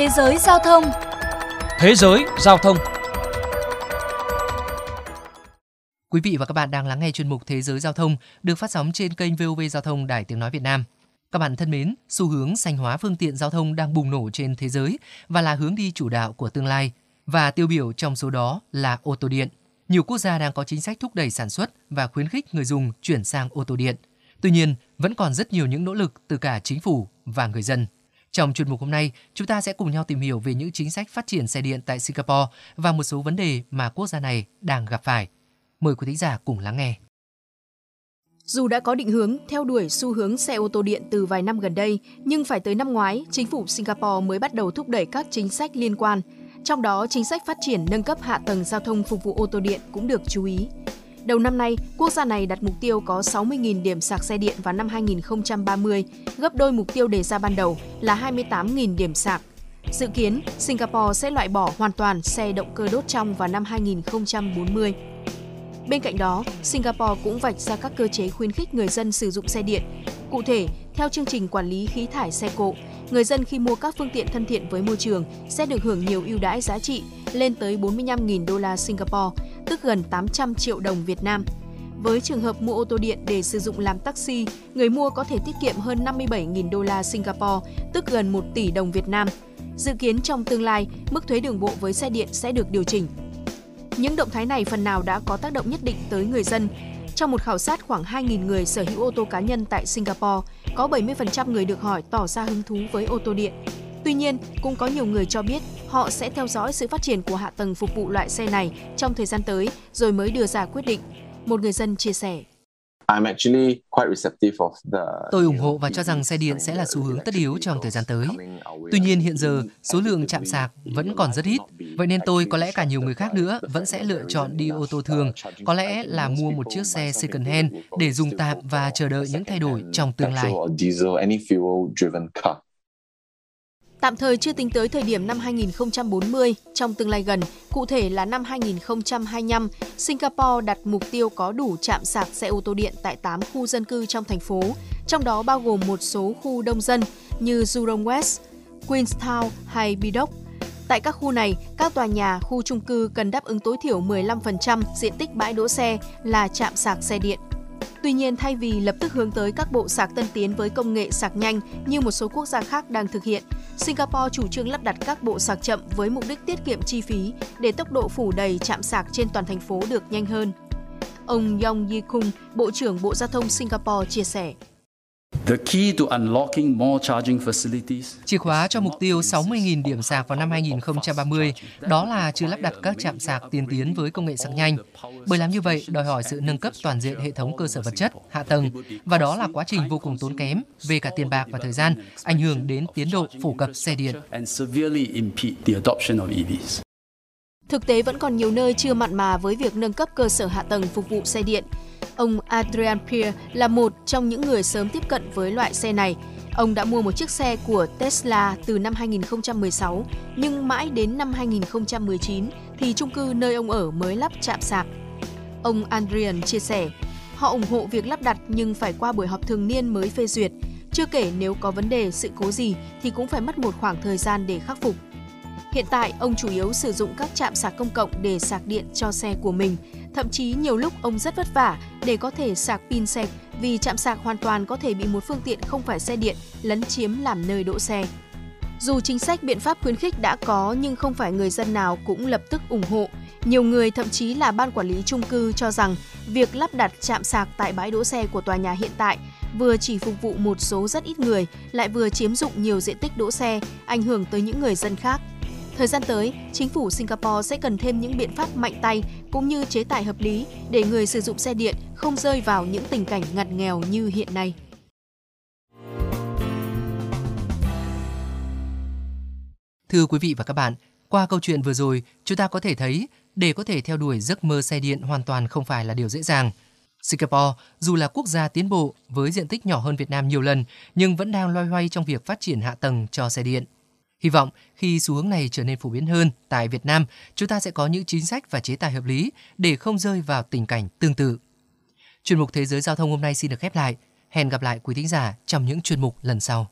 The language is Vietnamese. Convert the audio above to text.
Thế giới giao thông Thế giới giao thông Quý vị và các bạn đang lắng nghe chuyên mục Thế giới giao thông được phát sóng trên kênh VOV Giao thông Đài Tiếng Nói Việt Nam. Các bạn thân mến, xu hướng xanh hóa phương tiện giao thông đang bùng nổ trên thế giới và là hướng đi chủ đạo của tương lai. Và tiêu biểu trong số đó là ô tô điện. Nhiều quốc gia đang có chính sách thúc đẩy sản xuất và khuyến khích người dùng chuyển sang ô tô điện. Tuy nhiên, vẫn còn rất nhiều những nỗ lực từ cả chính phủ và người dân. Trong chuyên mục hôm nay, chúng ta sẽ cùng nhau tìm hiểu về những chính sách phát triển xe điện tại Singapore và một số vấn đề mà quốc gia này đang gặp phải. Mời quý thính giả cùng lắng nghe. Dù đã có định hướng theo đuổi xu hướng xe ô tô điện từ vài năm gần đây, nhưng phải tới năm ngoái, chính phủ Singapore mới bắt đầu thúc đẩy các chính sách liên quan. Trong đó, chính sách phát triển nâng cấp hạ tầng giao thông phục vụ ô tô điện cũng được chú ý. Đầu năm nay, quốc gia này đặt mục tiêu có 60.000 điểm sạc xe điện vào năm 2030, gấp đôi mục tiêu đề ra ban đầu là 28.000 điểm sạc. Dự kiến, Singapore sẽ loại bỏ hoàn toàn xe động cơ đốt trong vào năm 2040. Bên cạnh đó, Singapore cũng vạch ra các cơ chế khuyến khích người dân sử dụng xe điện. Cụ thể, theo chương trình quản lý khí thải xe cộ, người dân khi mua các phương tiện thân thiện với môi trường sẽ được hưởng nhiều ưu đãi giá trị lên tới 45.000 đô la Singapore, tức gần 800 triệu đồng Việt Nam. Với trường hợp mua ô tô điện để sử dụng làm taxi, người mua có thể tiết kiệm hơn 57.000 đô la Singapore, tức gần 1 tỷ đồng Việt Nam. Dự kiến trong tương lai, mức thuế đường bộ với xe điện sẽ được điều chỉnh. Những động thái này phần nào đã có tác động nhất định tới người dân. Trong một khảo sát khoảng 2.000 người sở hữu ô tô cá nhân tại Singapore, có 70% người được hỏi tỏ ra hứng thú với ô tô điện. Tuy nhiên, cũng có nhiều người cho biết họ sẽ theo dõi sự phát triển của hạ tầng phục vụ loại xe này trong thời gian tới rồi mới đưa ra quyết định. Một người dân chia sẻ. Tôi ủng hộ và cho rằng xe điện sẽ là xu hướng tất yếu trong thời gian tới. Tuy nhiên hiện giờ, số lượng chạm sạc vẫn còn rất ít. Vậy nên tôi có lẽ cả nhiều người khác nữa vẫn sẽ lựa chọn đi ô tô thường, có lẽ là mua một chiếc xe second hand để dùng tạm và chờ đợi những thay đổi trong tương lai. Tạm thời chưa tính tới thời điểm năm 2040, trong tương lai gần, cụ thể là năm 2025, Singapore đặt mục tiêu có đủ trạm sạc xe ô tô điện tại 8 khu dân cư trong thành phố, trong đó bao gồm một số khu đông dân như Jurong West, Queenstown hay Bidok. Tại các khu này, các tòa nhà, khu chung cư cần đáp ứng tối thiểu 15% diện tích bãi đỗ xe là trạm sạc xe điện. Tuy nhiên, thay vì lập tức hướng tới các bộ sạc tân tiến với công nghệ sạc nhanh như một số quốc gia khác đang thực hiện, Singapore chủ trương lắp đặt các bộ sạc chậm với mục đích tiết kiệm chi phí để tốc độ phủ đầy trạm sạc trên toàn thành phố được nhanh hơn. Ông Yong Yi Kung, Bộ trưởng Bộ Giao thông Singapore chia sẻ. Chìa khóa cho mục tiêu 60.000 điểm sạc vào năm 2030 đó là chưa lắp đặt các trạm sạc tiên tiến với công nghệ sạc nhanh. Bởi làm như vậy đòi hỏi sự nâng cấp toàn diện hệ thống cơ sở vật chất, hạ tầng và đó là quá trình vô cùng tốn kém về cả tiền bạc và thời gian, ảnh hưởng đến tiến độ phổ cập xe điện. Thực tế vẫn còn nhiều nơi chưa mặn mà với việc nâng cấp cơ sở hạ tầng phục vụ xe điện. Ông Adrian Pierre là một trong những người sớm tiếp cận với loại xe này. Ông đã mua một chiếc xe của Tesla từ năm 2016, nhưng mãi đến năm 2019 thì chung cư nơi ông ở mới lắp chạm sạc. Ông Adrian chia sẻ, họ ủng hộ việc lắp đặt nhưng phải qua buổi họp thường niên mới phê duyệt. Chưa kể nếu có vấn đề, sự cố gì thì cũng phải mất một khoảng thời gian để khắc phục. Hiện tại, ông chủ yếu sử dụng các trạm sạc công cộng để sạc điện cho xe của mình. Thậm chí nhiều lúc ông rất vất vả để có thể sạc pin sạch vì chạm sạc hoàn toàn có thể bị một phương tiện không phải xe điện lấn chiếm làm nơi đỗ xe. Dù chính sách biện pháp khuyến khích đã có nhưng không phải người dân nào cũng lập tức ủng hộ. Nhiều người thậm chí là ban quản lý chung cư cho rằng việc lắp đặt chạm sạc tại bãi đỗ xe của tòa nhà hiện tại vừa chỉ phục vụ một số rất ít người, lại vừa chiếm dụng nhiều diện tích đỗ xe, ảnh hưởng tới những người dân khác. Thời gian tới, chính phủ Singapore sẽ cần thêm những biện pháp mạnh tay cũng như chế tài hợp lý để người sử dụng xe điện không rơi vào những tình cảnh ngặt nghèo như hiện nay. Thưa quý vị và các bạn, qua câu chuyện vừa rồi, chúng ta có thể thấy để có thể theo đuổi giấc mơ xe điện hoàn toàn không phải là điều dễ dàng. Singapore, dù là quốc gia tiến bộ với diện tích nhỏ hơn Việt Nam nhiều lần, nhưng vẫn đang loay hoay trong việc phát triển hạ tầng cho xe điện. Hy vọng khi xu hướng này trở nên phổ biến hơn tại Việt Nam, chúng ta sẽ có những chính sách và chế tài hợp lý để không rơi vào tình cảnh tương tự. Chuyên mục Thế giới Giao thông hôm nay xin được khép lại. Hẹn gặp lại quý thính giả trong những chuyên mục lần sau.